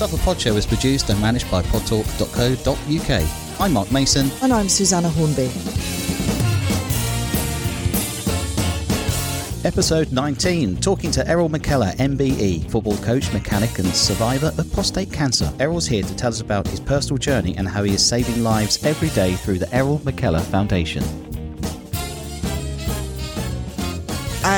Supper Pod Show is produced and managed by podtalk.co.uk. I'm Mark Mason. And I'm Susanna Hornby. Episode 19, talking to Errol McKellar, MBE, football coach, mechanic, and survivor of prostate cancer. Errol's here to tell us about his personal journey and how he is saving lives every day through the Errol McKellar Foundation.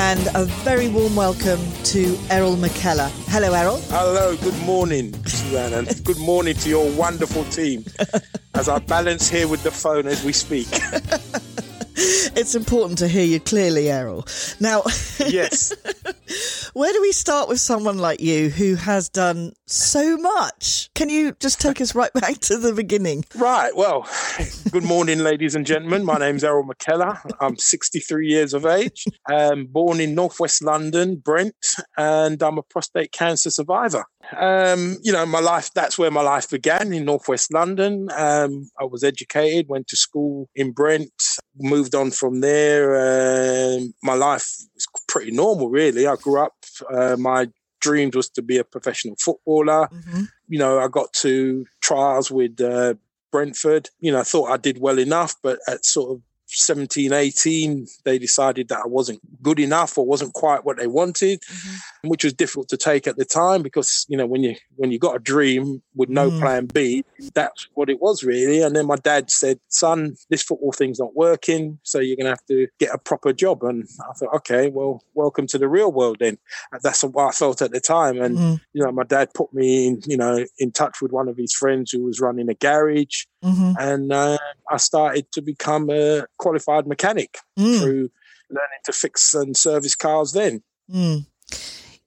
And a very warm welcome to Errol McKellar. Hello, Errol. Hello, good morning, Susanna. good morning to your wonderful team as I balance here with the phone as we speak. it's important to hear you clearly, Errol. Now, yes. where do we start with someone like you who has done so much? Can you just take us right back to the beginning? Right. Well, good morning, ladies and gentlemen. My name's Errol McKellar. I'm 63 years of age, um, born in northwest London, Brent, and I'm a prostate cancer survivor. Um, you know, my life, that's where my life began in northwest London. Um, I was educated, went to school in Brent, moved on from there. Uh, my life was pretty normal, really. I grew up, uh, my dreams was to be a professional footballer. Mm-hmm. You know, I got to trials with uh, Brentford. You know, I thought I did well enough, but at sort of 17, 18, they decided that I wasn't good enough or wasn't quite what they wanted, mm-hmm. which was difficult to take at the time because, you know, when you when you got a dream with no mm. plan B, that's what it was really. And then my dad said, son, this football thing's not working, so you're gonna have to get a proper job. And I thought, okay, well, welcome to the real world then. That's what I felt at the time. And mm. you know, my dad put me in, you know, in touch with one of his friends who was running a garage. Mm-hmm. And uh, I started to become a qualified mechanic mm. through learning to fix and service cars then. Mm.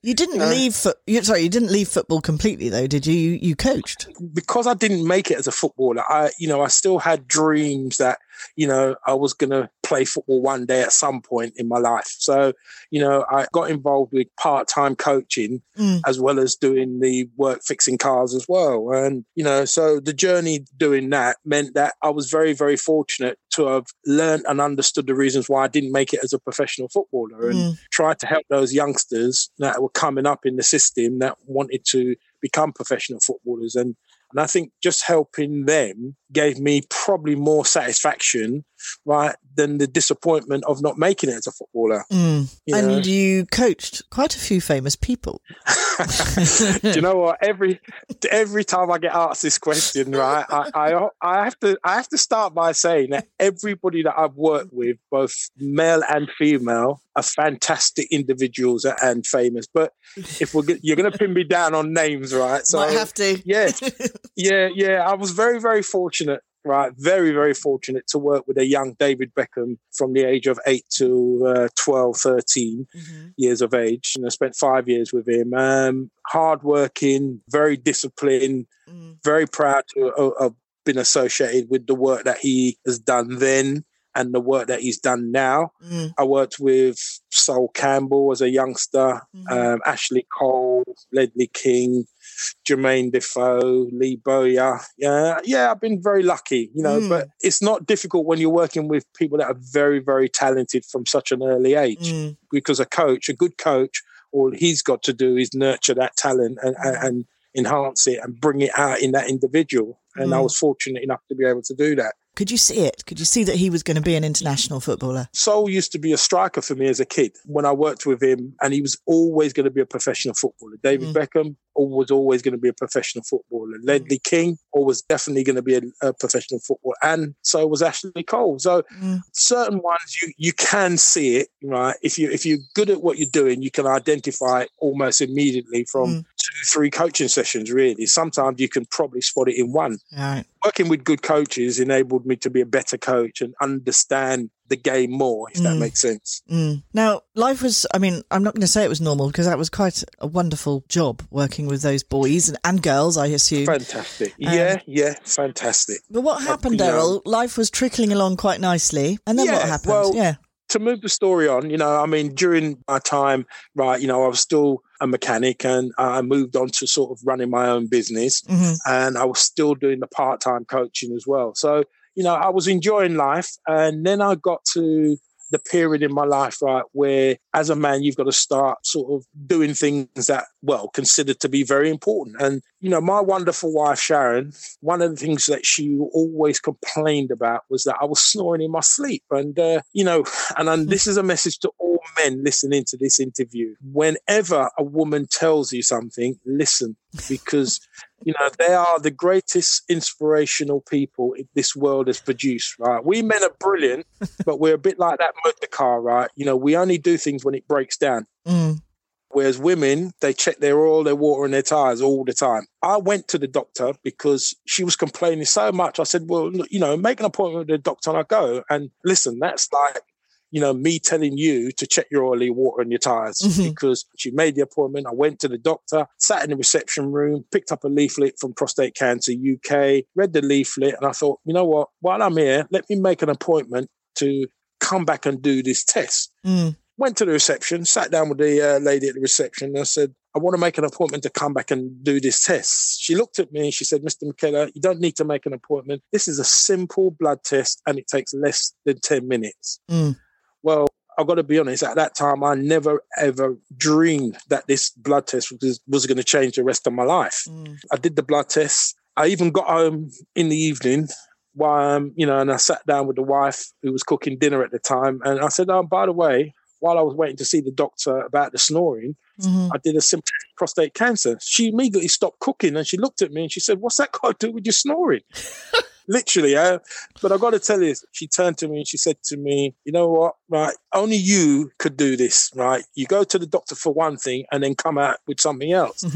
You didn't uh, leave. Fo- you, sorry, you didn't leave football completely, though, did you? you? You coached because I didn't make it as a footballer. I, you know, I still had dreams that you know, I was going to play football one day at some point in my life. So, you know, I got involved with part time coaching mm. as well as doing the work fixing cars as well. And, you know, so the journey doing that meant that I was very, very fortunate to have learned and understood the reasons why I didn't make it as a professional footballer and mm. tried to help those youngsters that were coming up in the system that wanted to become professional footballers. And and I think just helping them gave me probably more satisfaction, right, than the disappointment of not making it as a footballer. Mm. You and know? you coached quite a few famous people. Do you know what? Every every time I get asked this question, right, I, I I have to I have to start by saying that everybody that I've worked with, both male and female, are fantastic individuals and famous. But if we're you're going to pin me down on names, right? So I have to. Yeah, yeah, yeah. I was very very fortunate right? Very, very fortunate to work with a young David Beckham from the age of 8 to uh, 12, 13 mm-hmm. years of age. And I spent five years with him. Um, hardworking, very disciplined, mm. very proud to uh, have been associated with the work that he has done then and the work that he's done now. Mm. I worked with Sol Campbell as a youngster, mm-hmm. um, Ashley Cole, Ledley King, Jermaine Defoe, Lee Bowyer. Yeah, yeah, I've been very lucky, you know, mm. but it's not difficult when you're working with people that are very, very talented from such an early age. Mm. Because a coach, a good coach, all he's got to do is nurture that talent and, mm. and enhance it and bring it out in that individual. And I mm. was fortunate enough to be able to do that. Could you see it? Could you see that he was going to be an international footballer? Sol used to be a striker for me as a kid when I worked with him, and he was always going to be a professional footballer. David mm. Beckham was always going to be a professional footballer. Ledley King was definitely going to be a, a, professional footballer, and so was Ashley Cole. So mm. certain ones you you can see it, right? If you if you're good at what you're doing, you can identify it almost immediately from mm. two, three coaching sessions. Really, sometimes you can probably spot it in one. Right working with good coaches enabled me to be a better coach and understand the game more, if mm. that makes sense. Mm. Now, life was, I mean, I'm not going to say it was normal because that was quite a wonderful job working with those boys and, and girls, I assume. Fantastic. Um, yeah, yeah, fantastic. But what happened, Errol? Life was trickling along quite nicely. And then yeah, what happened? Well, yeah to move the story on, you know, I mean, during my time, right, you know, I was still a mechanic and I moved on to sort of running my own business mm-hmm. and I was still doing the part time coaching as well. So, you know, I was enjoying life. And then I got to the period in my life, right, where as a man, you've got to start sort of doing things that, well, considered to be very important. And, you know, my wonderful wife, Sharon, one of the things that she always complained about was that I was snoring in my sleep. And, uh, you know, and, and this is a message to all men listening to this interview. Whenever a woman tells you something, listen, because you know, they are the greatest inspirational people this world has produced, right? We men are brilliant, but we're a bit like that motor car, right? You know, we only do things when it breaks down. Mm. Whereas women, they check their oil, their water, and their tires all the time. I went to the doctor because she was complaining so much. I said, Well, you know, make an appointment with the doctor and I go. And listen, that's like you know, me telling you to check your oily water and your tires mm-hmm. because she made the appointment. I went to the doctor, sat in the reception room, picked up a leaflet from Prostate Cancer UK, read the leaflet, and I thought, you know what? While I'm here, let me make an appointment to come back and do this test. Mm. Went to the reception, sat down with the uh, lady at the reception, and I said, I want to make an appointment to come back and do this test. She looked at me and she said, Mr. McKellar, you don't need to make an appointment. This is a simple blood test and it takes less than 10 minutes. Mm. I've got to be honest, at that time, I never ever dreamed that this blood test was, was going to change the rest of my life. Mm. I did the blood test. I even got home in the evening while, um, you know, and I sat down with the wife who was cooking dinner at the time. And I said, Oh, by the way, while I was waiting to see the doctor about the snoring, mm-hmm. I did a simple prostate cancer. She immediately stopped cooking and she looked at me and she said, What's that got to do with your snoring? literally. But I've got to tell you, she turned to me and she said to me, "You know what? Right, only you could do this. Right, you go to the doctor for one thing and then come out with something else."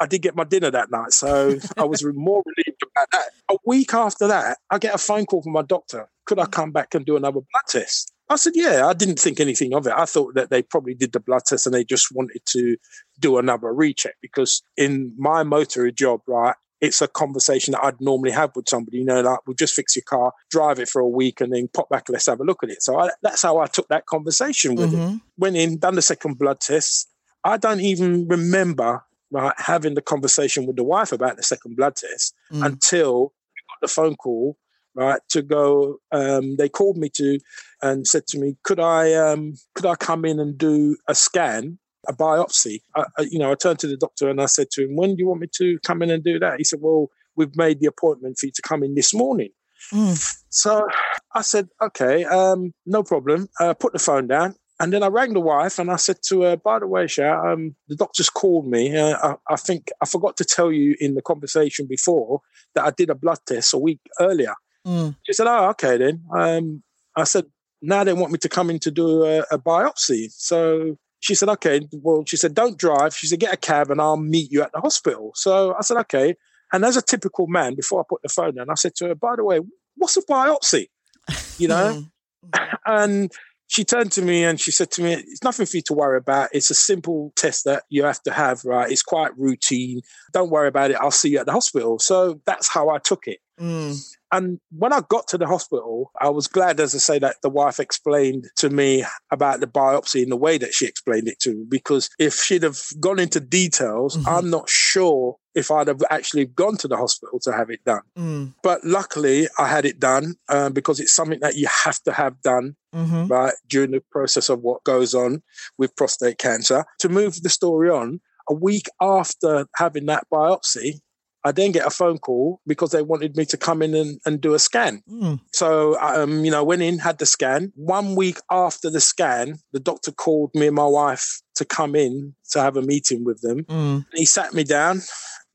I did get my dinner that night, so I was more relieved about that. A week after that, I get a phone call from my doctor. Could I come back and do another blood test? I said, yeah, I didn't think anything of it. I thought that they probably did the blood test and they just wanted to do another recheck because in my motor job, right, it's a conversation that I'd normally have with somebody. You know, like we'll just fix your car, drive it for a week, and then pop back. Let's have a look at it. So I, that's how I took that conversation with mm-hmm. him. Went in, done the second blood test. I don't even remember right having the conversation with the wife about the second blood test mm. until we got the phone call right to go um, they called me to and said to me could i um, could i come in and do a scan a biopsy. I, I, you know, I turned to the doctor and I said to him, "When do you want me to come in and do that?" He said, "Well, we've made the appointment for you to come in this morning." Mm. So I said, "Okay, um, no problem." Uh, put the phone down. And then I rang the wife and I said to her, by the way, Sha, um, the doctor's called me. Uh, I, I, think I forgot to tell you in the conversation before that I did a blood test a week earlier. Mm. She said, oh, okay then. Um, I said, now they want me to come in to do a, a biopsy. So she said, okay. Well, she said, don't drive. She said, get a cab and I'll meet you at the hospital. So I said, okay. And as a typical man, before I put the phone down, I said to her, by the way, what's a biopsy? You know? and she turned to me and she said to me, it's nothing for you to worry about. It's a simple test that you have to have, right? It's quite routine. Don't worry about it. I'll see you at the hospital. So that's how I took it. Mm. And when I got to the hospital, I was glad, as I say, that the wife explained to me about the biopsy in the way that she explained it to me. Because if she'd have gone into details, mm-hmm. I'm not sure if I'd have actually gone to the hospital to have it done. Mm. But luckily, I had it done uh, because it's something that you have to have done mm-hmm. right during the process of what goes on with prostate cancer. To move the story on, a week after having that biopsy, I then get a phone call because they wanted me to come in and, and do a scan. Mm. So, um, you know, went in, had the scan. One week after the scan, the doctor called me and my wife to come in to have a meeting with them. Mm. He sat me down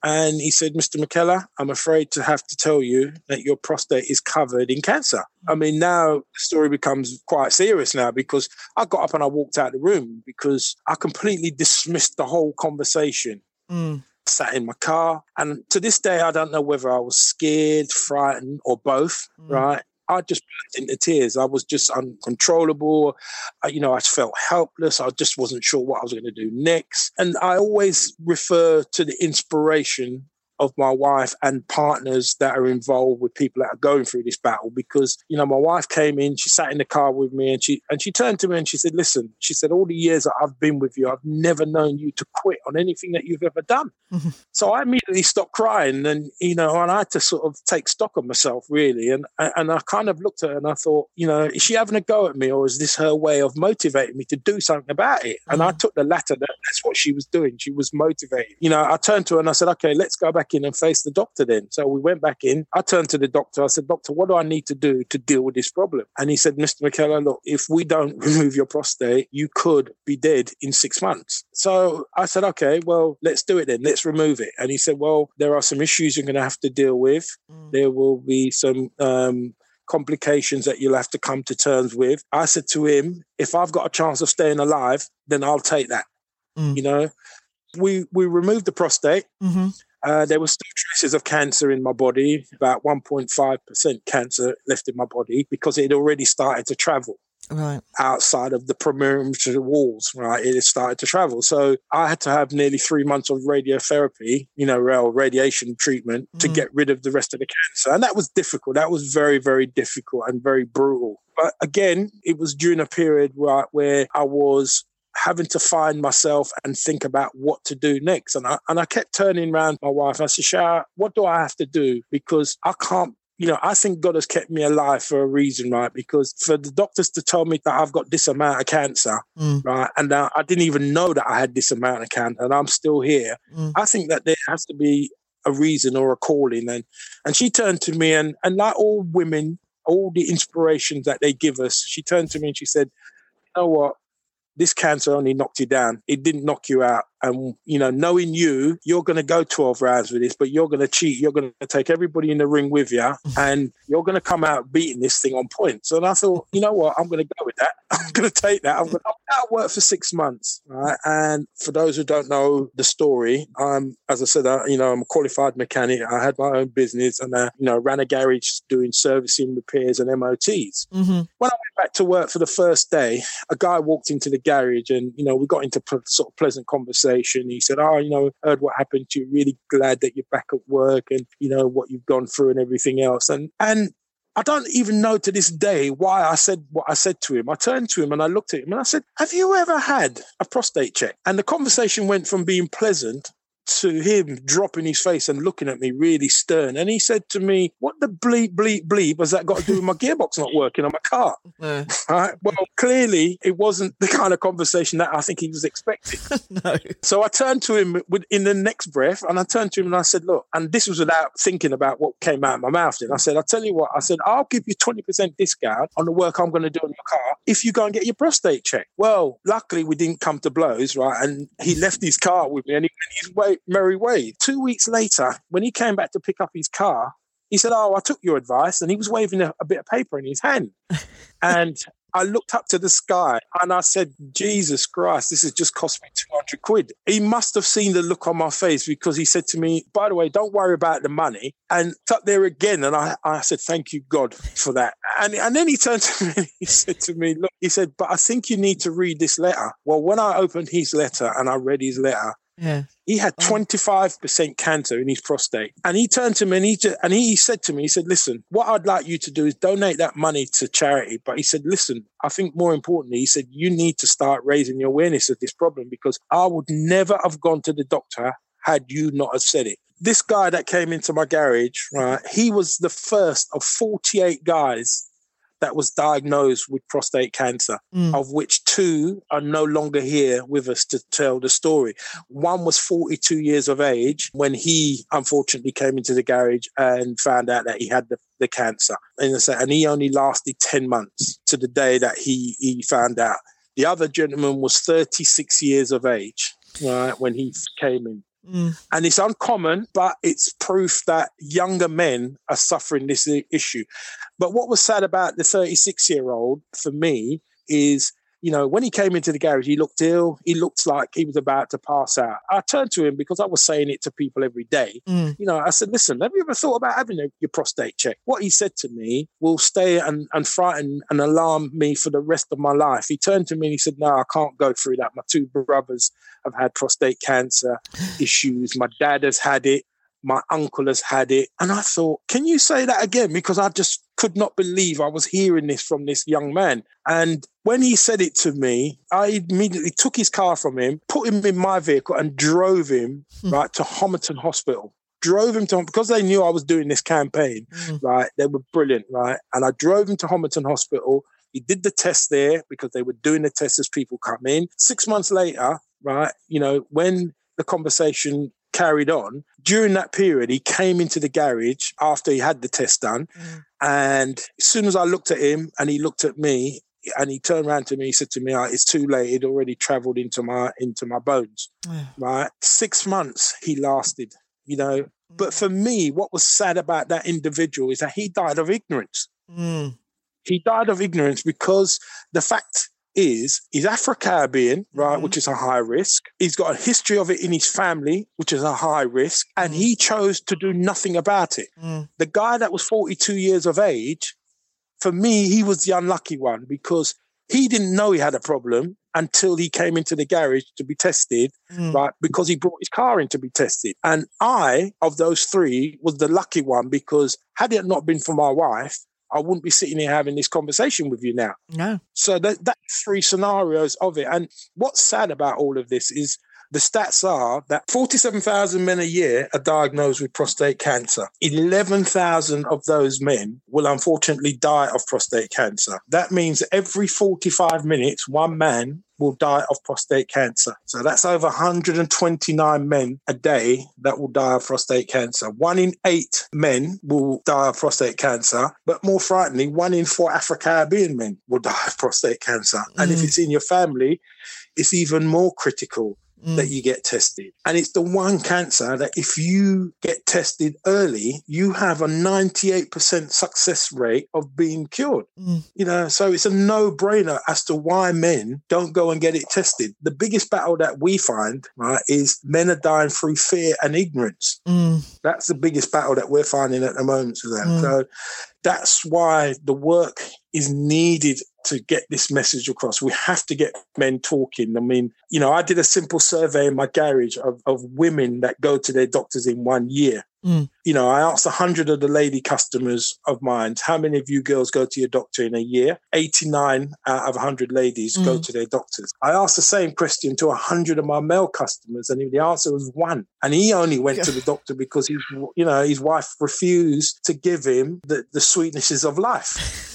and he said, Mr. McKellar, I'm afraid to have to tell you that your prostate is covered in cancer. I mean, now the story becomes quite serious now because I got up and I walked out the room because I completely dismissed the whole conversation. Mm sat in my car. And to this day, I don't know whether I was scared, frightened, or both, mm. right? I just burst into tears. I was just uncontrollable. I, you know, I felt helpless. I just wasn't sure what I was going to do next. And I always refer to the inspiration of my wife and partners that are involved with people that are going through this battle because you know my wife came in she sat in the car with me and she and she turned to me and she said listen she said all the years that I've been with you I've never known you to quit on anything that you've ever done. Mm-hmm. so I immediately stopped crying and you know and I had to sort of take stock of myself really. And and I kind of looked at her and I thought you know is she having a go at me or is this her way of motivating me to do something about it? And mm-hmm. I took the latter that that's what she was doing. She was motivating. You know I turned to her and I said okay let's go back in and face the doctor then. So we went back in. I turned to the doctor. I said, Doctor, what do I need to do to deal with this problem? And he said, Mr. McKellar, look, if we don't remove your prostate, you could be dead in six months. So I said, okay, well, let's do it then. Let's remove it. And he said, well, there are some issues you're going to have to deal with. Mm. There will be some, um, complications that you'll have to come to terms with. I said to him, if I've got a chance of staying alive, then I'll take that. Mm. You know, we we removed the prostate. Mm-hmm. Uh, there were still traces of cancer in my body, about 1.5% cancer left in my body because it had already started to travel. Right. Outside of the perimeter walls, right? It started to travel. So I had to have nearly three months of radiotherapy, you know, radiation treatment mm. to get rid of the rest of the cancer. And that was difficult. That was very, very difficult and very brutal. But again, it was during a period where, where I was having to find myself and think about what to do next. And I and I kept turning around my wife. I said, Shah, what do I have to do? Because I can't you know, I think God has kept me alive for a reason, right? Because for the doctors to tell me that I've got this amount of cancer, mm. right, and I didn't even know that I had this amount of cancer, and I'm still here. Mm. I think that there has to be a reason or a calling, and and she turned to me, and and like all women, all the inspirations that they give us, she turned to me and she said, "You know what? This cancer only knocked you down. It didn't knock you out. And, you know, knowing you, you're going to go 12 rounds with this, but you're going to cheat. You're going to take everybody in the ring with you and you're going to come out beating this thing on points. And I thought, you know what? I'm going to go with that. I'm going to take that. I'm going to out work for six months. Right. And for those who don't know the story, I'm, as I said, I, you know, I'm a qualified mechanic. I had my own business and, I, you know, ran a garage doing servicing, repairs and MOTs. Mm-hmm. When I went back to work for the first day, a guy walked into the garage and, you know, we got into sort of pleasant conversation conversation. He said, "Oh, you know, heard what happened to you. Really glad that you're back at work, and you know what you've gone through and everything else." And and I don't even know to this day why I said what I said to him. I turned to him and I looked at him and I said, Have you ever had a prostate check? And the conversation went from being pleasant to him dropping his face and looking at me really stern. And he said to me, What the bleep, bleep, bleep has that got to do with my gearbox not working on my car? Right? Well, clearly it wasn't the kind of conversation that I think he was expecting. no. So I turned to him in the next breath and I turned to him and I said, Look, and this was without thinking about what came out of my mouth. And I said, I'll tell you what, I said, I'll give you 20% discount on the work I'm going to do on your car if you go and get your prostate checked. Well, luckily we didn't come to blows, right? And he left his car with me and he went his way merry way. Two weeks later, when he came back to pick up his car, he said, Oh, I took your advice. And he was waving a, a bit of paper in his hand. and I looked up to the sky and I said, Jesus Christ, this has just cost me 200 quid. He must have seen the look on my face because he said to me, By the way, don't worry about the money. And up there again. And I, I said, Thank you, God, for that. And, and then he turned to me and he said to me, Look, he said, But I think you need to read this letter. Well, when I opened his letter and I read his letter, yeah. He had 25% cancer in his prostate. And he turned to me and he, just, and he said to me, he said, listen, what I'd like you to do is donate that money to charity. But he said, listen, I think more importantly, he said, you need to start raising your awareness of this problem because I would never have gone to the doctor had you not have said it. This guy that came into my garage, right, he was the first of 48 guys that was diagnosed with prostate cancer, mm. of which two are no longer here with us to tell the story. One was 42 years of age when he unfortunately came into the garage and found out that he had the, the cancer. And, and he only lasted 10 months to the day that he, he found out. The other gentleman was 36 years of age, right, when he came in. Mm. And it's uncommon, but it's proof that younger men are suffering this issue. But what was sad about the 36 year old for me is you know, when he came into the garage, he looked ill. He looked like he was about to pass out. I turned to him because I was saying it to people every day. Mm. You know, I said, listen, have you ever thought about having a, your prostate check? What he said to me will stay and, and frighten and alarm me for the rest of my life. He turned to me and he said, no, I can't go through that. My two brothers have had prostate cancer issues. My dad has had it My uncle has had it. And I thought, can you say that again? Because I just could not believe I was hearing this from this young man. And when he said it to me, I immediately took his car from him, put him in my vehicle, and drove him Hmm. right to Homerton Hospital. Drove him to because they knew I was doing this campaign, Mm. right? They were brilliant, right? And I drove him to Homerton Hospital. He did the test there because they were doing the test as people come in. Six months later, right, you know, when the conversation carried on, during that period, he came into the garage after he had the test done. Mm. And as soon as I looked at him and he looked at me, and he turned around to me, he said to me, "Ah, "It's too late. It already travelled into my into my bones." Yeah. Right, six months he lasted. You know, but for me, what was sad about that individual is that he died of ignorance. Mm. He died of ignorance because the fact is he's Afro-Caribbean, right, Mhm. which is a high risk. He's got a history of it in his family, which is a high risk, and he chose to do nothing about it. Mm. The guy that was 42 years of age, for me, he was the unlucky one because he didn't know he had a problem until he came into the garage to be tested Mm. right? Because he brought his car in to be tested. And I, of those three, was the lucky one because had it not been for my wife, I wouldn't be sitting here having this conversation with you now. No. So that that's three scenarios of it. And what's sad about all of this is the stats are that 47,000 men a year are diagnosed with prostate cancer. 11,000 of those men will unfortunately die of prostate cancer. That means every 45 minutes, one man will die of prostate cancer. So that's over 129 men a day that will die of prostate cancer. One in eight men will die of prostate cancer, but more frighteningly, one in four Afro Caribbean men will die of prostate cancer. And if Mm. it's in your family, it's even more critical that Mm. you get tested. And it's the one cancer that if you get tested early, you have a 98% success rate of being cured. Mm. You know, so it's a no brainer as to why men don't go and get it tested. The biggest battle that we find, right, is men are dying through fear and ignorance. Mm. That's the biggest battle that we're finding at the moment. Mm. So that's why the work is needed to get this message across. We have to get men talking. I mean, you know, I did a simple survey in my garage of, of women that go to their doctors in one year. Mm. You know, I asked 100 of the lady customers of mine, how many of you girls go to your doctor in a year? 89 out of 100 ladies go Mm. to their doctors. I asked the same question to 100 of my male customers, and the answer was one. And he only went to the doctor because his, you know, his wife refused to give him the, the sweetnesses of life.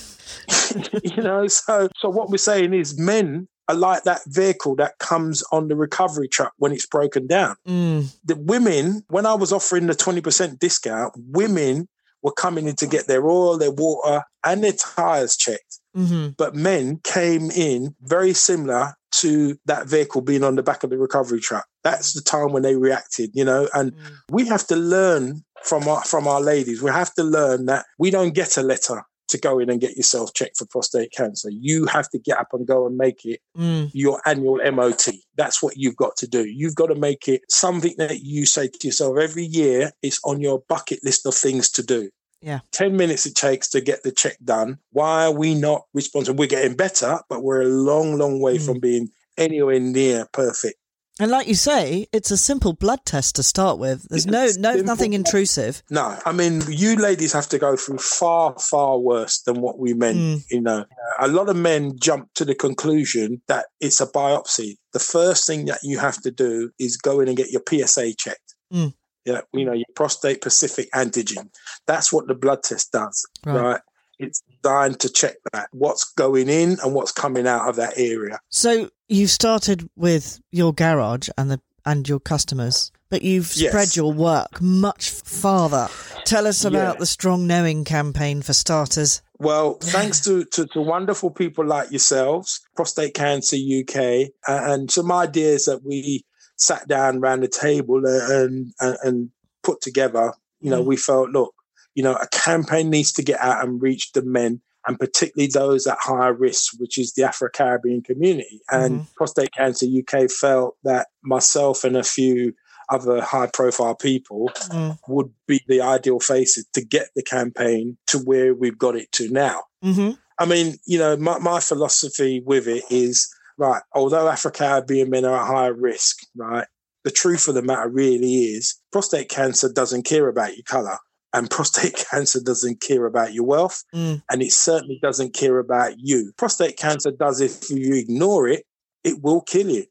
you know, so so what we're saying is men are like that vehicle that comes on the recovery truck when it's broken down. Mm. The women, when I was offering the 20% discount, women were coming in to get their oil, their water, and their tires checked. hmm But men came in very similar to that vehicle being on the back of the recovery truck. That's the time when they reacted, you know, and Mm. we have to learn from our from our ladies. We have to learn that we don't get a letter to go in and get yourself checked for prostate cancer. You have to get up and go and make it Mm. your annual MOT. That's what you've got to do. You've got to make it something that you say to yourself every year. It's on your bucket list of things to do. Yeah. 10 minutes it takes to get the check done. Why are we not responsible? We're getting better, but we're a long, long way Mm. from being anywhere near perfect. And like you say, it's a simple blood test to start with. There's no, no, nothing intrusive. No, I mean, you ladies have to go through far, far worse than what we men, Mm. you know. A lot of men jump to the conclusion that it's a biopsy. The first thing that you have to do is go in and get your PSA checked. Mm. Yeah, you know, your prostate specific antigen. That's what the blood test does, Right. right? It's designed to check that what's going in and what's coming out of that area. So you started with your garage and the and your customers, but you've Yes. spread your work much farther. Tell us about Yeah. the Strong Knowing campaign for starters. Well, thanks to, to, to wonderful people like yourselves, Prostate Cancer UK, uh, and some ideas that we sat down around the table and, and, and put together, you know, Mm. we felt, look, you know, a campaign needs to get out and reach the men and particularly those at higher risk, which is the Afro Caribbean community. And Prostate Cancer UK felt that myself and a few other high profile people Mm. would be the ideal faces to get the campaign to where we've got it to now. hmm I mean, you know, my, my philosophy with it is right, although Afro Caribbean men are at higher risk, right, the truth of the matter really is prostate cancer doesn't care about your color and prostate cancer doesn't care about your wealth Mm. and it certainly doesn't care about you prostate cancer does if you ignore it it will kill you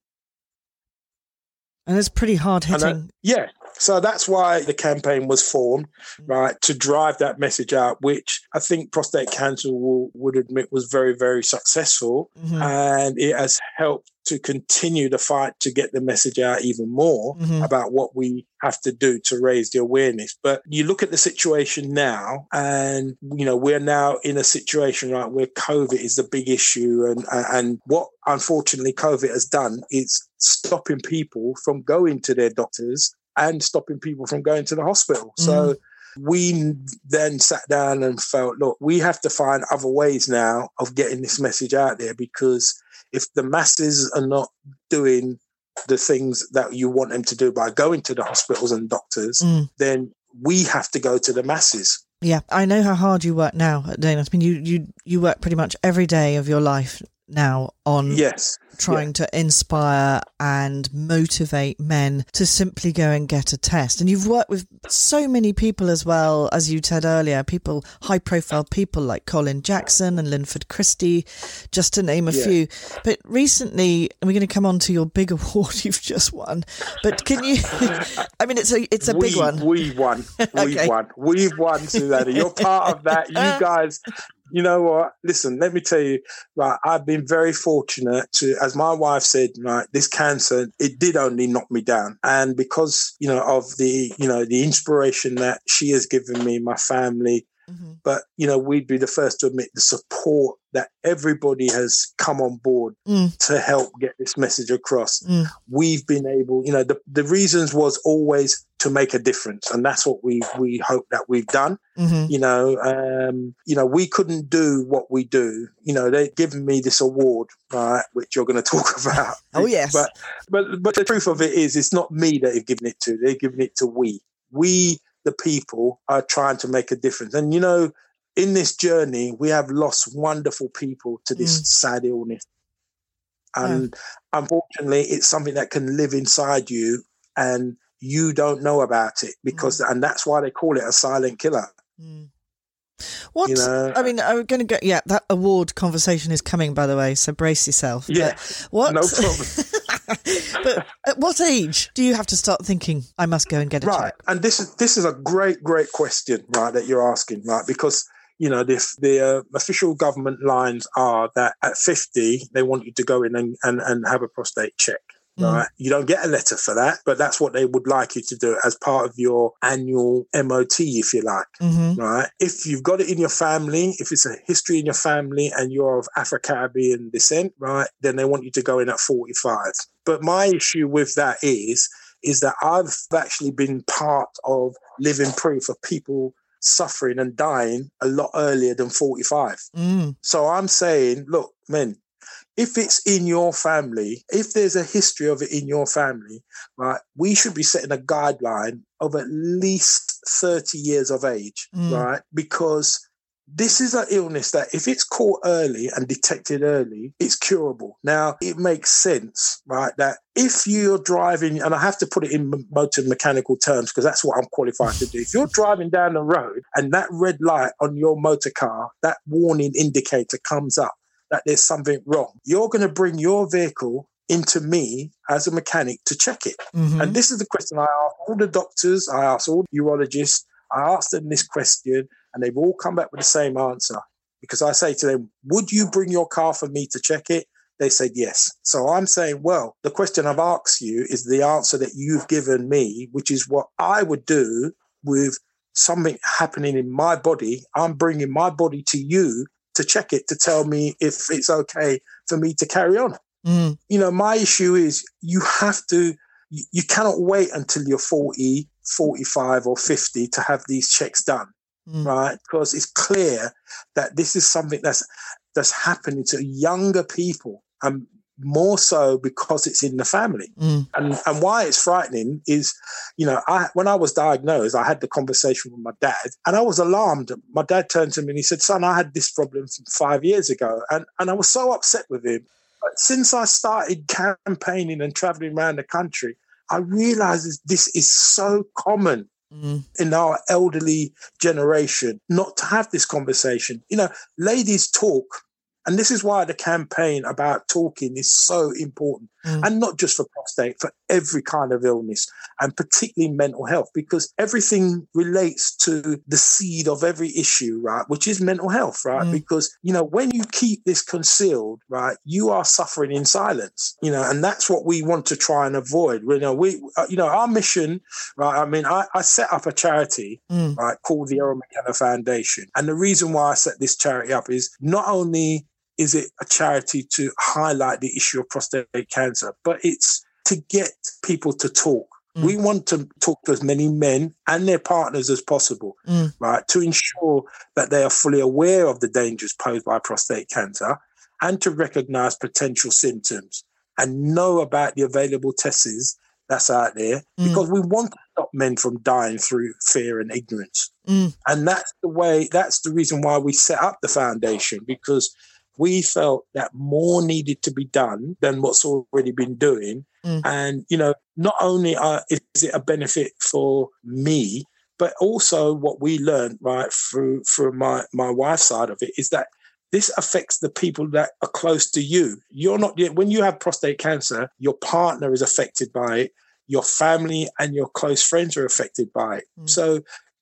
And it's pretty hard hitting. yeah so that's why the campaign was formed right to drive that message out which i think prostate cancer will, would admit was very very successful Mhm. and it has helped to continue the fight to get the message out even more Mhm. about what we have to do to raise the awareness. But you look at the situation now, and you know we're now in a situation right where COVID is the big issue, and and what unfortunately COVID has done is stopping people from going to their doctors and stopping people from going to the hospital. So we then sat down and felt, look, we have to find other ways now of getting this message out there because if the masses are not doing the things that you want them to do by going to the hospitals and doctors, Mm. then we have to go to the masses. Yeah, I know how hard you work now at Dana. I mean, you, you, you work pretty much every day of your life now on Yes. trying to inspire and motivate men to simply go and get a test. And you've worked with so many people as well, as you said earlier, people, high profile people like Colin Jackson and Linford Christie, just to name a Yeah. few. But recently, and we're going to come on to your big award you've just won. But can you, I mean, it's a, it's a big one. We won. We've Okay. won. We've won, Susanna. You're part of that. You guys, you know what? Listen, let me tell you, right, I've been very fortunate to, as my wife said, right, this cancer, it did only knock me down. And because, you know, of the, you know, the inspiration that she has given me, my family, Mhm. but you know we'd be the first to admit the support that everybody has come on board Mm. to help get this message across Mm. we've been able you know the, the reasons was always to make a difference. And that's what we we hope that we've done. Hmm you know um you know we couldn't do what we do. You know they've given me this award right which you're going to talk about. Oh, yes. but but but the truth of it is it's not me that they've given it to. They've given it to we. We the people are trying to make a difference. And you know in this journey we have lost wonderful people to this Mm. sad illness. And unfortunately it's something that can live inside you. And you don't know about it because and that's why they call it a silent killer Mm. What? you know I mean, I'm going to go. Yeah, that award conversation is coming, by the way. So brace yourself. But Yeah, what? no problem. but at what age do you have to start thinking I must go and get a right check? and this is this is a great great question right that you're asking right because you know the the uh, official government lines are that at 50 they want you to go in and and, and have a prostate check Mm. right you don't get a letter for that but that's what they would like you to do as part of your annual mot if you like hmm right? If you've got it in your family, if it's a history in your family and you're of Afro Caribbean descent, right, then they want you to go in at 45. But my issue with that is, is that I've actually been part of living proof of people suffering and dying a lot earlier than 45. Mm. So I'm saying, look, men, if it's in your family, if there's a history of it in your family, right, we should be setting a guideline of at least 30 years of age, Mm. right? Because this is an illness that if it's caught early and detected early, it's curable. Now, it makes sense, right? That if you're driving, and I have to put it in motor mechanical terms because that's what I'm qualified to do. If you're driving down the road and that red light on your motor car, that warning indicator comes up that there's something wrong, you're going to bring your vehicle into me as a mechanic to check it. hmm And this is the question I ask all the doctors, I ask all the urologists, I ask them this question, and they've all come back with the same answer. Because I say to them, Would you bring your car for me to check it? They said yes. So I'm saying, Well, the question I've asked you is the answer that you've given me, which is what I would do with something happening in my body. I'm bringing my body to you to check it to tell me if it's okay for me to carry on Mm. you know, my issue is you have to, you, you cannot wait until you're 40, 45 or 50 to have these checks done, Mm. right? Because it's clear that this is something that's, that's happening to younger people and more so because it's in the family. Mm. And, and why it's frightening is, you know, I, when I was diagnosed, I had the conversation with my dad and I was alarmed. My dad turned to me and he said, son, I had this problem from five years ago. And, and I was so upset with him. But since I started campaigning and traveling around the country, I realize this is so common mm. in our elderly generation not to have this conversation. You know, ladies talk and this is why the campaign about talking is so important. Mm. And not just for prostate, for every kind of illness, and particularly mental health, because everything relates to the seed of every issue, right? Which is mental health, right? Mm. Because, you know, when you keep this concealed, right, you are suffering in silence, you know, and that's what we want to try and avoid. You know, we, uh, you know, our mission, right? I mean, I, I set up a charity, mm. right, called the Errol McKellar Foundation. And the reason why I set this charity up is not only is it a charity to highlight the issue of prostate cancer, but it's to get people to talk. Mm. We want to talk to as many men and their partners as possible, mm. right? To ensure that they are fully aware of the dangers posed by prostate cancer and to recognize potential symptoms and know about the available tests that's out there mm. because we want to stop men from dying through fear and ignorance. Mm. And that's the way, that's the reason why we set up the foundation because we felt that more needed to be done than what's already been doing. Mm. And, you know, not only is it a benefit for me, but also what we learned, right, through, through my, my wife's side of it is that this affects the people that are close to you. You're not, when you have prostate cancer, your partner is affected by it your family and your close friends are affected by it. Mm. So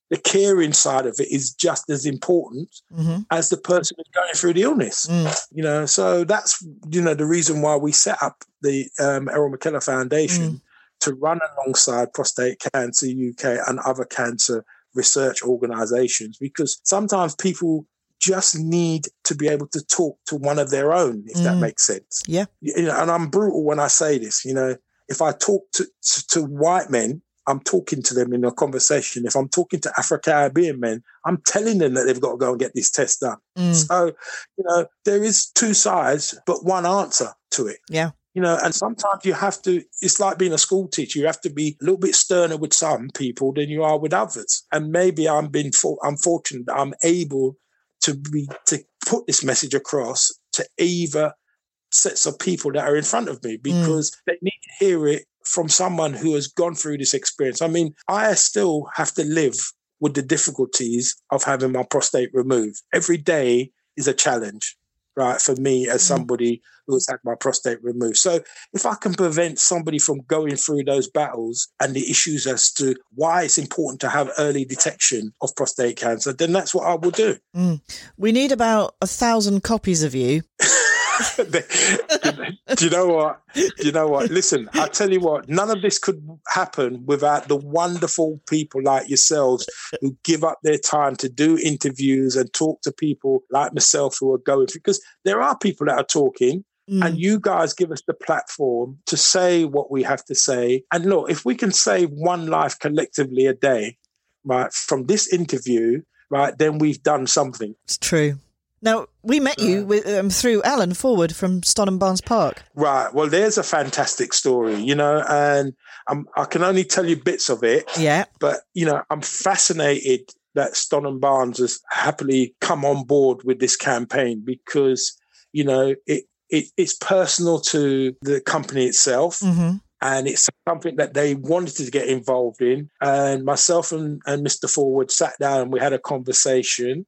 the caring side of it is just as important mm-hmm. as the person who's going through the illness. Mm. You know, so that's you know the reason why we set up the um, Errol McKellar Foundation mm. to run alongside Prostate Cancer UK and other cancer research organisations because sometimes people just need to be able to talk to one of their own, if mm. that makes sense. Yeah. You know, and I'm brutal when I say this. You know, if I talk to, to, to white men I'm talking to them in a conversation. If I'm talking to Afro Caribbean men, I'm telling them that they've got to go and get this test done. Mm. So, you know, there is two sides, but one answer to it. Yeah. You know, and sometimes you have to, it's like being a school teacher. You have to be a little bit sterner with some people than you are with others. And maybe I'm being, I'm fortunate that I'm able to be, to put this message across to either sets of people that are in front of me mm. because mm. they need to hear it from someone who has gone through this experience. I mean, I still have to live with the difficulties of having my prostate removed. Every day is a challenge, right, for me as mm. somebody who's had my prostate removed. So if I can prevent somebody from going through those battles and the issues as to why it's important to have early detection of prostate cancer, then that's what I will do. Mm. We need about a thousand copies of you. do you know what? Do you know what? Listen, I tell you what, none of this could happen without the wonderful people like yourselves who give up their time to do interviews and talk to people like myself who are going because there are people that are talking. Mm. And you guys give us the platform to say what we have to say. And look, if we can save one life collectively a day, right, from this interview, right, then we've done something. It's true. Now, we met you with, um, through Alan Forward from Stonham Barns Park. Right. Well, there's a fantastic story, you know, and I'm, I can only tell you bits of it. Yeah. But, you know, I'm fascinated that Stonham Barns has happily come on board with this campaign because, you know, it, it it's personal to the company itself. Mm-hmm and it's something that they wanted to get involved in. And myself and, and Mr. Forward sat down and we had a conversation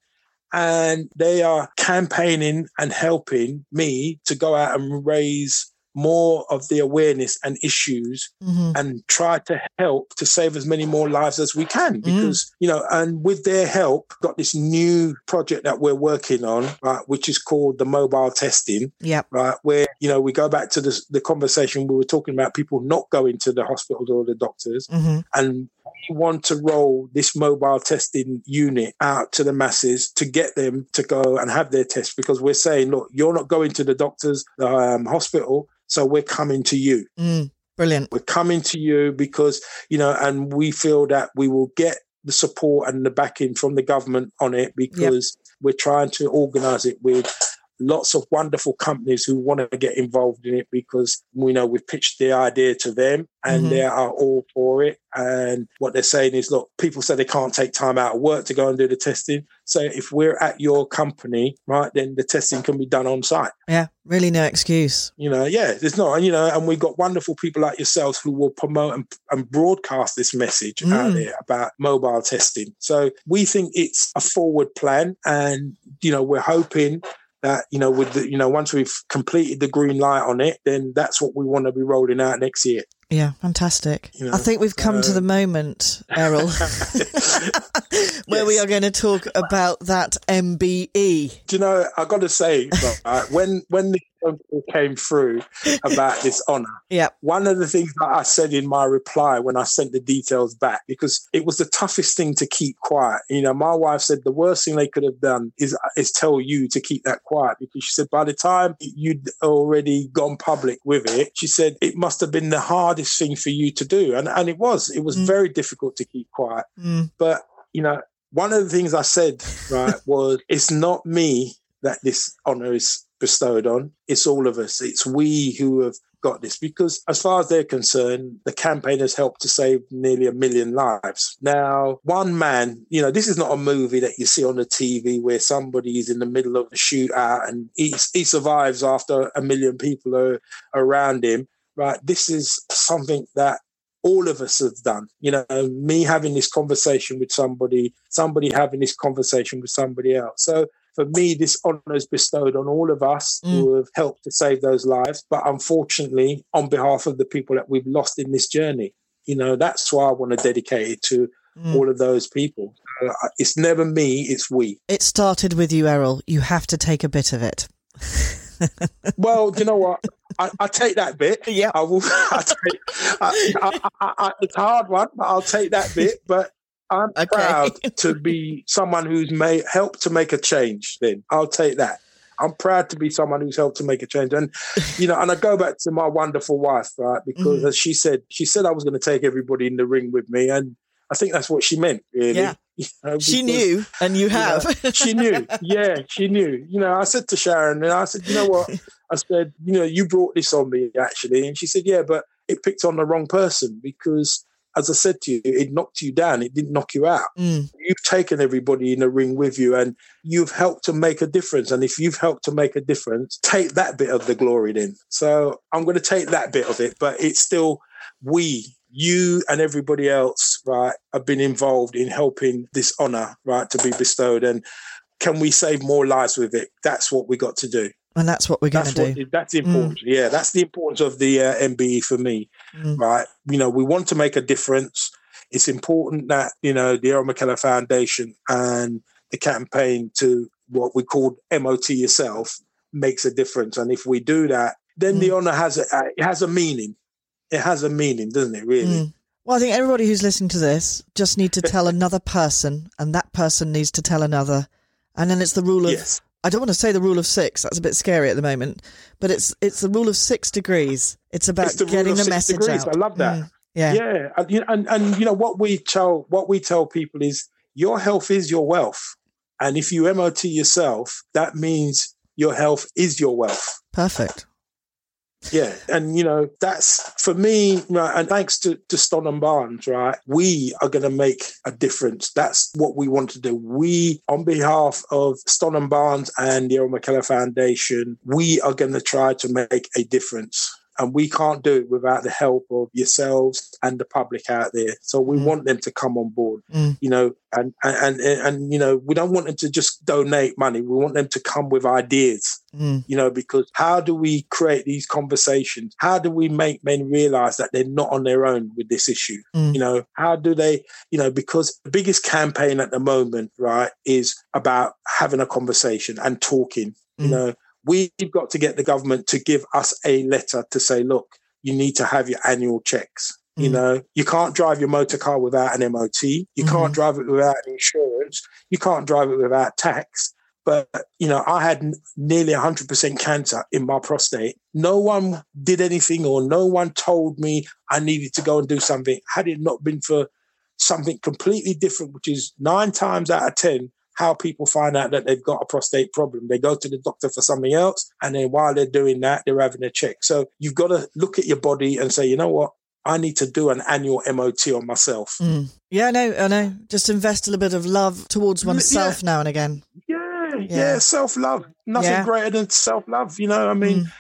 and they are campaigning and helping me to go out and raise more of the awareness and issues mm-hmm. and try to help to save as many more lives as we can mm. because mm. you know and with their help got this new project that we're working on right which is called the mobile testing yeah right where you know we go back to the, the conversation we were talking about people not going to the hospitals or the doctors mm-hmm. and we want to roll this mobile testing unit out to the masses to get them to go and have their test because we're saying, look, you're not going to the doctor's um, hospital, so we're coming to you. Mm, brilliant. We're coming to you because, you know, and we feel that we will get the support and the backing from the government on it because yep. we're trying to organize it with lots of wonderful companies who want to get involved in it because we know we've pitched the idea to them and mm-hmm. they are all for it. And what they're saying is, look, people say they can't take time out of work to go and do the testing. So if we're at your company, right, then the testing can be done on site. Yeah, really no excuse. You know, yeah, there's not, you know, and we've got wonderful people like yourselves who will promote and, and broadcast this message mm. out there about mobile testing. So we think it's a forward plan and, you know, we're hoping that you know with the you know once we've completed the green light on it then that's what we want to be rolling out next year yeah, fantastic. You know, I think we've come uh, to the moment, Errol, where yes. we are going to talk about that MBE. Do you know, I got to say, when when the came through about this honour, yeah, one of the things that I said in my reply when I sent the details back, because it was the toughest thing to keep quiet. You know, my wife said the worst thing they could have done is is tell you to keep that quiet because she said by the time you'd already gone public with it, she said it must have been the hardest hardest thing for you to do. And, and it was, it was mm. very difficult to keep quiet. Mm. But, you know, one of the things I said, right, was it's not me that this honor is bestowed on. It's all of us. It's we who have got this because, as far as they're concerned, the campaign has helped to save nearly a million lives. Now, one man, you know, this is not a movie that you see on the TV where somebody is in the middle of a shootout and he, he survives after a million people are around him right, this is something that all of us have done. You know, me having this conversation with somebody, somebody having this conversation with somebody else. So for me, this honor is bestowed on all of us mm. who have helped to save those lives. But unfortunately, on behalf of the people that we've lost in this journey, you know, that's why I want to dedicate it to mm. all of those people. Uh, it's never me, it's we. It started with you, Errol. You have to take a bit of it. well, do you know what? I, I take that bit. Yeah, I will. I take, I, I, it's a hard one, but I'll take that bit. But I'm okay. proud to be someone who's made helped to make a change. Then I'll take that. I'm proud to be someone who's helped to make a change. And you know, and I go back to my wonderful wife, right? Because mm. as she said, she said I was going to take everybody in the ring with me, and I think that's what she meant, really. Yeah. You know, because, she knew, and you have. You know, she knew. Yeah, she knew. You know, I said to Sharon, and I said, you know what? I said, you know, you brought this on me actually, and she said, yeah, but it picked on the wrong person because, as I said to you, it knocked you down. It didn't knock you out. Mm. You've taken everybody in the ring with you, and you've helped to make a difference. And if you've helped to make a difference, take that bit of the glory then. So I'm going to take that bit of it, but it's still we you and everybody else, right, have been involved in helping this honor, right, to be bestowed. And can we save more lives with it? That's what we got to do. And that's what we're going to do. That's important. Mm. Yeah, that's the importance of the uh, MBE for me, mm. right? You know, we want to make a difference. It's important that, you know, the Errol McKellar Foundation and the campaign to what we call MOT yourself makes a difference. And if we do that, then mm. the honor has a, it has a meaning it has a meaning, doesn't it? Really. Mm. Well, I think everybody who's listening to this just need to tell another person, and that person needs to tell another, and then it's the rule of. Yes. I don't want to say the rule of six. That's a bit scary at the moment, but it's it's the rule of six degrees. It's about it's the getting the message degrees. out. I love that. Mm. Yeah, yeah, and, and and you know what we tell what we tell people is your health is your wealth, and if you MOT yourself, that means your health is your wealth. Perfect. Yeah, and you know that's for me, right? And thanks to to Stonham Barns, right? We are going to make a difference. That's what we want to do. We, on behalf of Stonham Barns and the Errol McKellar Foundation, we are going to try to make a difference and we can't do it without the help of yourselves and the public out there. So we mm. want them to come on board, mm. you know, and, and, and, and, you know, we don't want them to just donate money. We want them to come with ideas, mm. you know, because how do we create these conversations? How do we make men realize that they're not on their own with this issue? Mm. You know, how do they, you know, because the biggest campaign at the moment, right, is about having a conversation and talking, you mm. know, We've got to get the government to give us a letter to say, look, you need to have your annual checks. Mm. You know, you can't drive your motor car without an MOT. You mm-hmm. can't drive it without insurance. You can't drive it without tax. But, you know, I had n- nearly 100% cancer in my prostate. No one did anything or no one told me I needed to go and do something. Had it not been for something completely different, which is nine times out of 10 how people find out that they've got a prostate problem. They go to the doctor for something else, and then while they're doing that, they're having a check. So you've got to look at your body and say, you know what? I need to do an annual MOT on myself. Mm. Yeah, I know, I know. Just invest a little bit of love towards oneself yeah. now and again. Yeah, yeah, self love. Nothing yeah. greater than self love. You know, I mean, mm.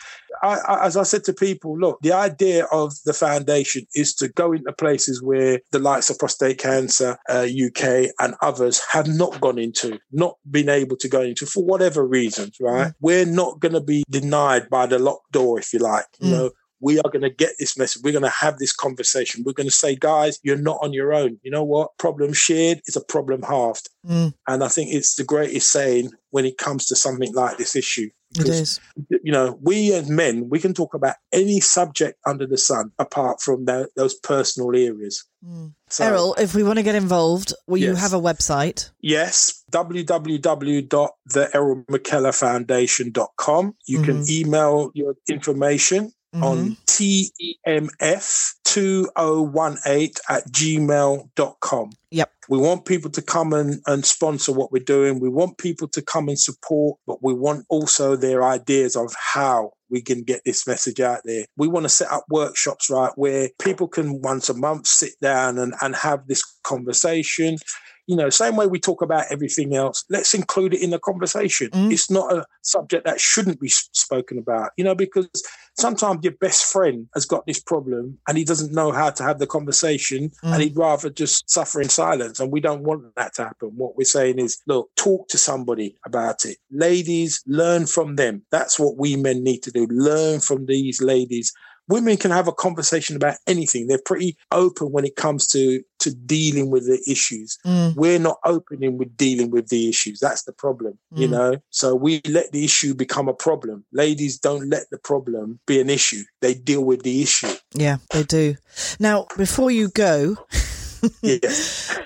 I, I, as I said to people, look, the idea of the foundation is to go into places where the likes of Prostate Cancer uh, UK and others have not gone into, not been able to go into for whatever reasons, right? Mm. We're not going to be denied by the locked door, if you like. You mm. know, we are going to get this message. We're going to have this conversation. We're going to say, guys, you're not on your own. You know what? Problem shared is a problem halved. Mm. And I think it's the greatest saying when it comes to something like this issue. Because, it is. You know, we as men, we can talk about any subject under the sun apart from the, those personal areas. Mm. So, Errol, if we want to get involved, will yes. you have a website? Yes, www.theerrolmckellarfoundation.com. You mm-hmm. can email your information mm-hmm. on TEMF2018 at gmail.com. Yep. We want people to come and, and sponsor what we're doing. We want people to come and support, but we want also their ideas of how we can get this message out there. We want to set up workshops, right, where people can once a month sit down and, and have this conversation you know, same way we talk about everything else, let's include it in the conversation. Mm. It's not a subject that shouldn't be spoken about, you know, because sometimes your best friend has got this problem and he doesn't know how to have the conversation mm. and he'd rather just suffer in silence. And we don't want that to happen. What we're saying is, look, talk to somebody about it. Ladies, learn from them. That's what we men need to do. Learn from these ladies women can have a conversation about anything. They're pretty open when it comes to to dealing with the issues. Mm. We're not opening with dealing with the issues. That's the problem, mm. you know. So we let the issue become a problem. Ladies don't let the problem be an issue. They deal with the issue. Yeah, they do. Now, before you go,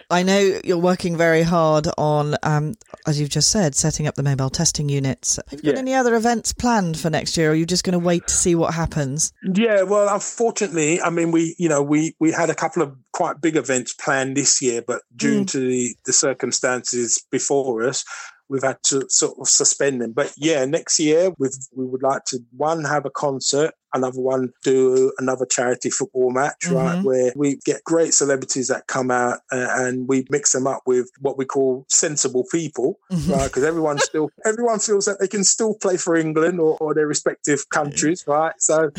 I know you're working very hard on, um, as you've just said, setting up the mobile testing units. Have you got any other events planned for next year? Or are you just going to wait to see what happens? Yeah, well, unfortunately, I mean, we, you know, we we had a couple of quite big events planned this year, but due mm. to the, the circumstances before us, we've had to sort of suspend them. But yeah, next year we we would like to one have a concert another one do another charity football match, mm-hmm. right? Where we get great celebrities that come out and, and, we mix them up with what we call sensible people, mm-hmm. right? Because everyone still, everyone feels that they can still play for England or, or their respective countries, right? So,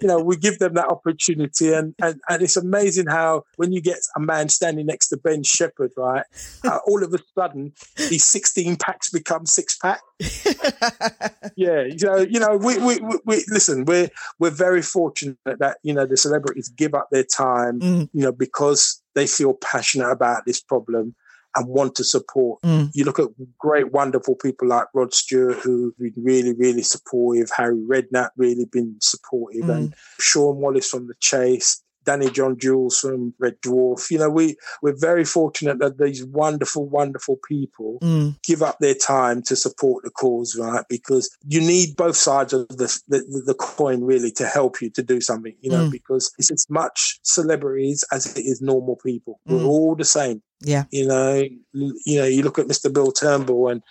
you know, we give them that opportunity. And, and, and it's amazing how when you get a man standing next to Ben Shephard, right? Uh, all of a sudden, these 16 packs become six pack. yeah. So, you know, we, we, we, we listen, we're, we're very fortunate that you know the celebrities give up their time, mm. you know, because they feel passionate about this problem and want to support. Mm. You look at great, wonderful people like Rod Stewart, who've been really, really supportive. Harry Redknapp really been supportive, mm. and Shaun Wallace from The Chase. Danny John-Jules from Red Dwarf. You know, we we're very fortunate that these wonderful, wonderful people mm. give up their time to support the cause, right? Because you need both sides of the the, the coin really to help you to do something. You know, mm. because it's as much celebrities as it is normal people. Mm. We're all the same. Yeah. You know, you know, you look at Mr. Bill Turnbull and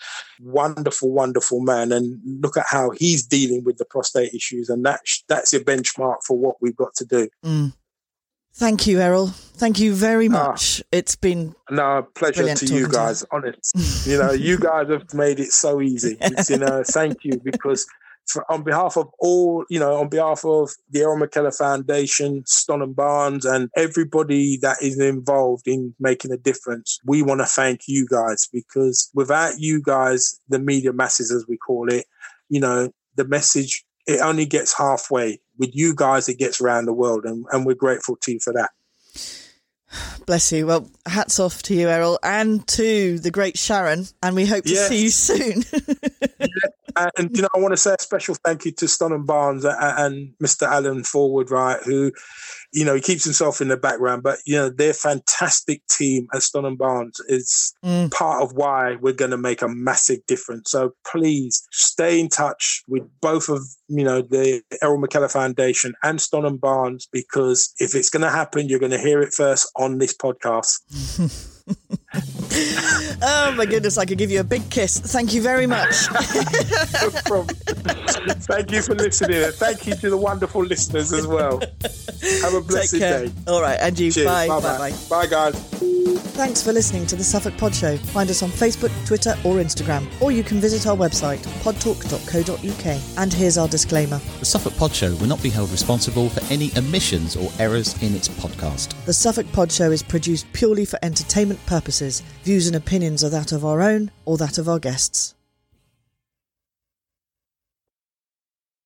wonderful, wonderful man, and look at how he's dealing with the prostate issues, and that that's your benchmark for what we've got to do. Mm. Thank you, Errol. Thank you very ah. much. Ah, it's been no pleasure to you guys. To honest, you know, you guys have made it so easy. It's, you know, thank you because for, on behalf of all, you know, on behalf of the Errol McKellar Foundation, Stonham Barns, and everybody that is involved in making a difference, we want to thank you guys because without you guys, the media masses, as we call it, you know, the message it only gets halfway. With you guys, it gets around the world, and, and we're grateful to you for that. Bless you. Well, hats off to you, Errol, and to the great Sharon, and we hope to yes. see you soon. yeah. And you know, I want to say a special thank you to Stonham Barns uh, uh, and Mr. Alan Forward, right, who you know, he keeps himself in the background, but you know, their fantastic team at Stonham Barns is mm. part of why we're going to make a massive difference. So please stay in touch with both of you know the Errol McKellar Foundation and Stonham Barns because if it's going to happen, you're going to hear it first on this podcast. oh my goodness, I could give you a big kiss. Thank you very much. no problem. Thank you for listening. Thank you to the wonderful listeners as well. Have a blessed day. All right, and you. Cheers. Bye. Bye Bye. bye. Bye. Bye, guys. Thanks for listening to the Suffolk Pod Show. Find us on Facebook, Twitter, or Instagram, or you can visit our website, podtalk.co.uk. And here's our disclaimer The Suffolk Pod Show will not be held responsible for any omissions or errors in its podcast. The Suffolk Pod Show is produced purely for entertainment purposes. Views and opinions are that of our own or that of our guests.